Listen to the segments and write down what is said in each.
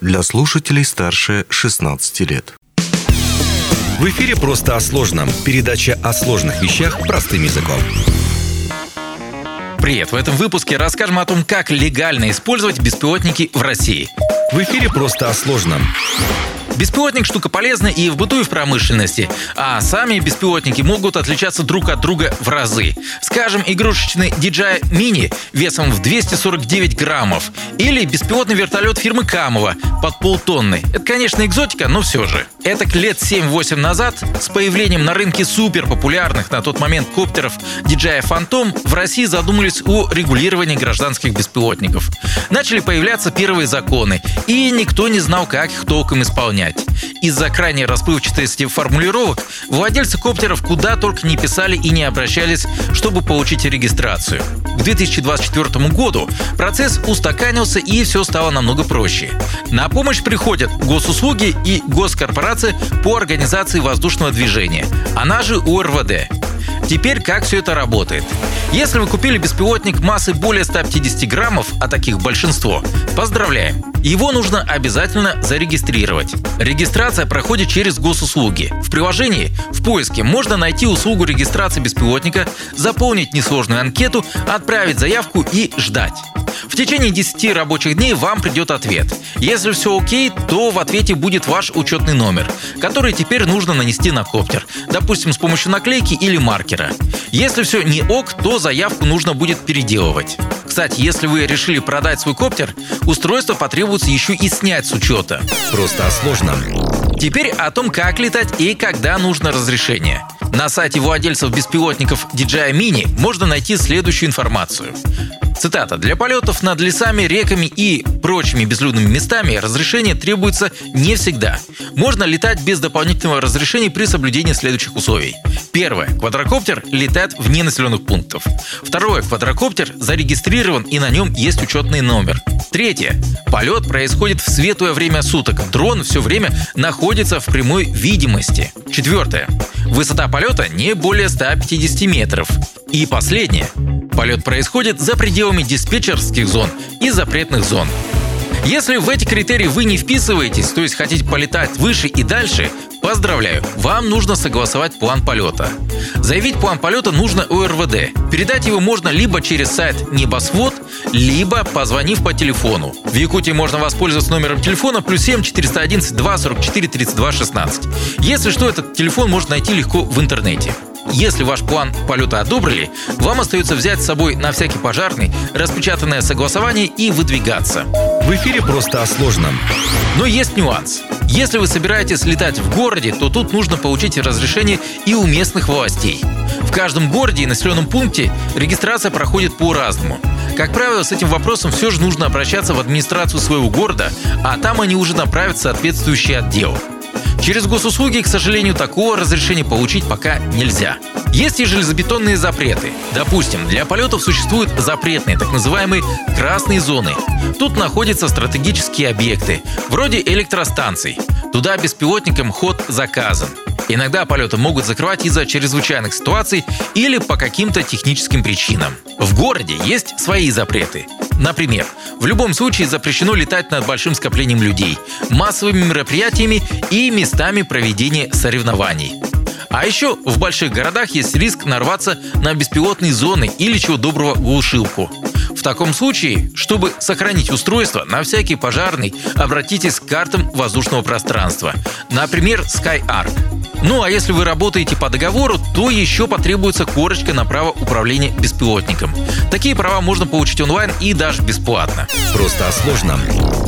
для слушателей старше 16 лет. В эфире «Просто о сложном». Передача о сложных вещах простым языком. Привет! В этом выпуске расскажем о том, как легально использовать беспилотники в России. В эфире «Просто о сложном». Беспилотник – штука полезная и в быту, и в промышленности. А сами беспилотники могут отличаться друг от друга в разы. Скажем, игрушечный DJI Mini весом в 249 граммов. Или беспилотный вертолет фирмы Камова под полтонны. Это, конечно, экзотика, но все же. Это лет 7-8 назад с появлением на рынке супер популярных на тот момент коптеров DJI Phantom в России задумались о регулировании гражданских беспилотников. Начали появляться первые законы, и никто не знал, как их толком исполнять понять. Из-за крайней расплывчатости формулировок владельцы коптеров куда только не писали и не обращались, чтобы получить регистрацию. К 2024 году процесс устаканился и все стало намного проще. На помощь приходят госуслуги и госкорпорации по организации воздушного движения, она же УРВД. Теперь как все это работает? Если вы купили беспилотник массой более 150 граммов, а таких большинство, поздравляем! Его нужно обязательно зарегистрировать. Регистрация проходит через госуслуги. В приложении в поиске можно найти услугу регистрации беспилотника, заполнить несложную анкету, отправить заявку и ждать. В течение 10 рабочих дней вам придет ответ. Если все окей, то в ответе будет ваш учетный номер, который теперь нужно нанести на коптер, допустим, с помощью наклейки или маркера. Если все не ок, то заявку нужно будет переделывать. Кстати, если вы решили продать свой коптер, устройство потребуется еще и снять с учета. Просто о сложном. Теперь о том, как летать и когда нужно разрешение. На сайте владельцев беспилотников DJI Mini можно найти следующую информацию. Цитата. «Для полетов над лесами, реками и прочими безлюдными местами разрешение требуется не всегда. Можно летать без дополнительного разрешения при соблюдении следующих условий. Первое. Квадрокоптер летает вне населенных пунктов. Второе. Квадрокоптер зарегистрирован и на нем есть учетный номер. Третье. Полет происходит в светлое время суток. Дрон все время находится в прямой видимости. Четвертое. Высота полета не более 150 метров. И последнее. Полет происходит за пределами диспетчерских зон и запретных зон. Если в эти критерии вы не вписываетесь, то есть хотите полетать выше и дальше, поздравляю, вам нужно согласовать план полета. Заявить план полета нужно у РВД. Передать его можно либо через сайт Небосвод, либо позвонив по телефону. В Якутии можно воспользоваться номером телефона плюс 7 411 244 32 16. Если что, этот телефон можно найти легко в интернете. Если ваш план полета одобрили, вам остается взять с собой на всякий пожарный распечатанное согласование и выдвигаться. В эфире просто о сложном. Но есть нюанс. Если вы собираетесь летать в городе, то тут нужно получить разрешение и у местных властей. В каждом городе и населенном пункте регистрация проходит по-разному. Как правило, с этим вопросом все же нужно обращаться в администрацию своего города, а там они уже направят соответствующий отдел. Через госуслуги, к сожалению, такого разрешения получить пока нельзя. Есть и железобетонные запреты. Допустим, для полетов существуют запретные, так называемые красные зоны. Тут находятся стратегические объекты, вроде электростанций. Туда беспилотникам ход заказан. Иногда полеты могут закрывать из-за чрезвычайных ситуаций или по каким-то техническим причинам. В городе есть свои запреты. Например, в любом случае запрещено летать над большим скоплением людей, массовыми мероприятиями и местами проведения соревнований. А еще в больших городах есть риск нарваться на беспилотные зоны или чего доброго глушилку. В таком случае, чтобы сохранить устройство, на всякий пожарный обратитесь к картам воздушного пространства, например, SkyArk. Ну а если вы работаете по договору, то еще потребуется корочка на право управления беспилотником. Такие права можно получить онлайн и даже бесплатно. Просто о сложном.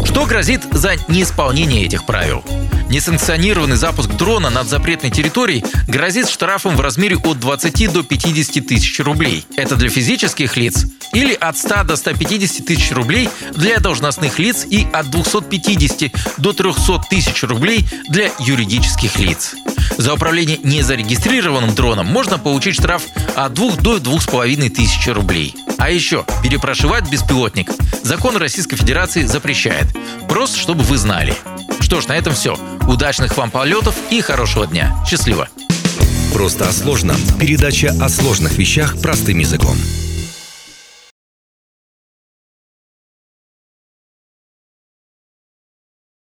Что грозит за неисполнение этих правил? Несанкционированный запуск дрона над запретной территорией грозит штрафом в размере от 20 до 50 тысяч рублей. Это для физических лиц или от 100 до 150 тысяч рублей для должностных лиц и от 250 до 300 тысяч рублей для юридических лиц. За управление незарегистрированным дроном можно получить штраф от 2 до 2,5 тысячи рублей. А еще перепрошивать беспилотник закон Российской Федерации запрещает. Просто чтобы вы знали. Что ж, на этом все. Удачных вам полетов и хорошего дня. Счастливо. Просто о сложном. Передача о сложных вещах простым языком.